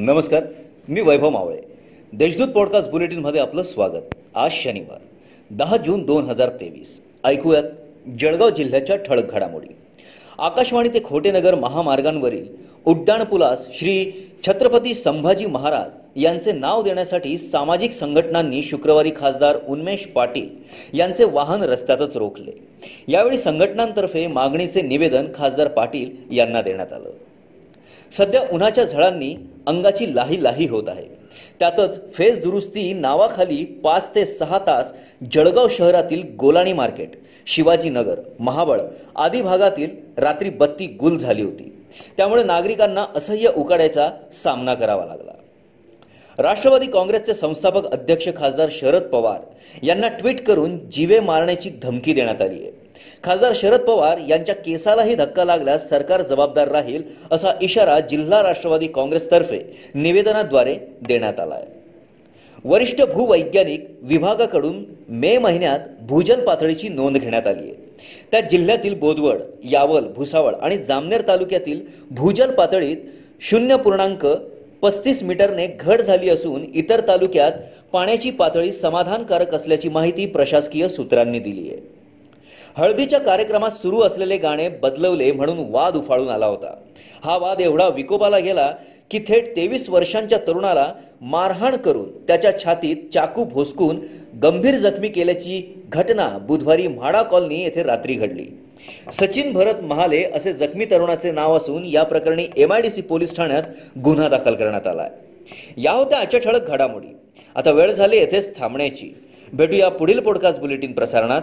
नमस्कार मी वैभव मावळे. देशदूत पॉडकास्ट बुलेटिनमध्ये आपलं स्वागत. आज शनिवार दहा जून दोन हजार तेवीस. ऐकूयात जळगाव जिल्ह्याच्या ठळक घडामोडी. आकाशवाणी ते खोटेनगर महामार्गांवरील उड्डाणपुलास श्री छत्रपती संभाजी महाराज यांचे नाव देण्यासाठी सामाजिक संघटनांनी शुक्रवारी खासदार उन्मेष पाटील यांचे वाहन रस्त्यातच रोखले. यावेळी संघटनांतर्फे मागणीचे निवेदन खासदार पाटील यांना देण्यात आलं. सध्या उन्हाच्या झळांनी अंगाची लाही लाही होत आहे. त्यातच फेस दुरुस्ती नावाखाली पाच ते सहा तास जळगाव शहरातील गोलाणी मार्केट शिवाजीनगर महाबळ आदी भागातील रात्री बत्ती गुल झाली होती. त्यामुळे नागरिकांना असह्य उकाड्याचा सामना करावा लागला. राष्ट्रवादी काँग्रेसचे संस्थापक अध्यक्ष खासदार शरद पवार यांना ट्विट करून जीवे मारण्याची धमकी देण्यात आली आहे. खासदार शरद पवार यांच्या केसालाही धक्का लागल्यास सरकार जबाबदार राहील असा इशारा जिल्हा राष्ट्रवादी काँग्रेसतर्फे निवेदनाद्वारे देण्यात आला आहे वरिष्ठ भूवैज्ञानिक विभागाकडून मे महिन्यात भूजल पातळीची नोंद घेण्यात आली आहे. त्यात जिल्ह्यातील बोदवड यावल भुसावळ आणि जामनेर तालुक्यातील भूजल पातळीत शून्य पूर्णांक पस्तीस मीटरने घट झाली असून इतर तालुक्यात पाण्याची पातळी समाधानकारक असल्याची माहिती प्रशासकीय सूत्रांनी दिली आहे. हळदीच्या कार्यक्रमात सुरू असलेले गाणे बदलवले म्हणून वाद उफाळून आला होता. हा वाद एवढा विकोपाला गेला की थेट तेवीस वर्षांच्या तरुणाला मारहाण करून त्याच्या छातीत चाकू भोसकून गंभीर जखमी केल्याची घटना बुधवारी म्हाडा कॉलनी येथे रात्री घडली. सचिन भरत महाले असे जखमी तरुणाचे नाव असून या प्रकरणी एमआयडीसी पोलीस ठाण्यात गुन्हा दाखल करण्यात आला या होत्या आजच्या ठळक घडामोडी. आता वेळ झाली येथेच थांबण्याची. भेटूया पुढील पॉडकास्ट बुलेटिन प्रसारणात.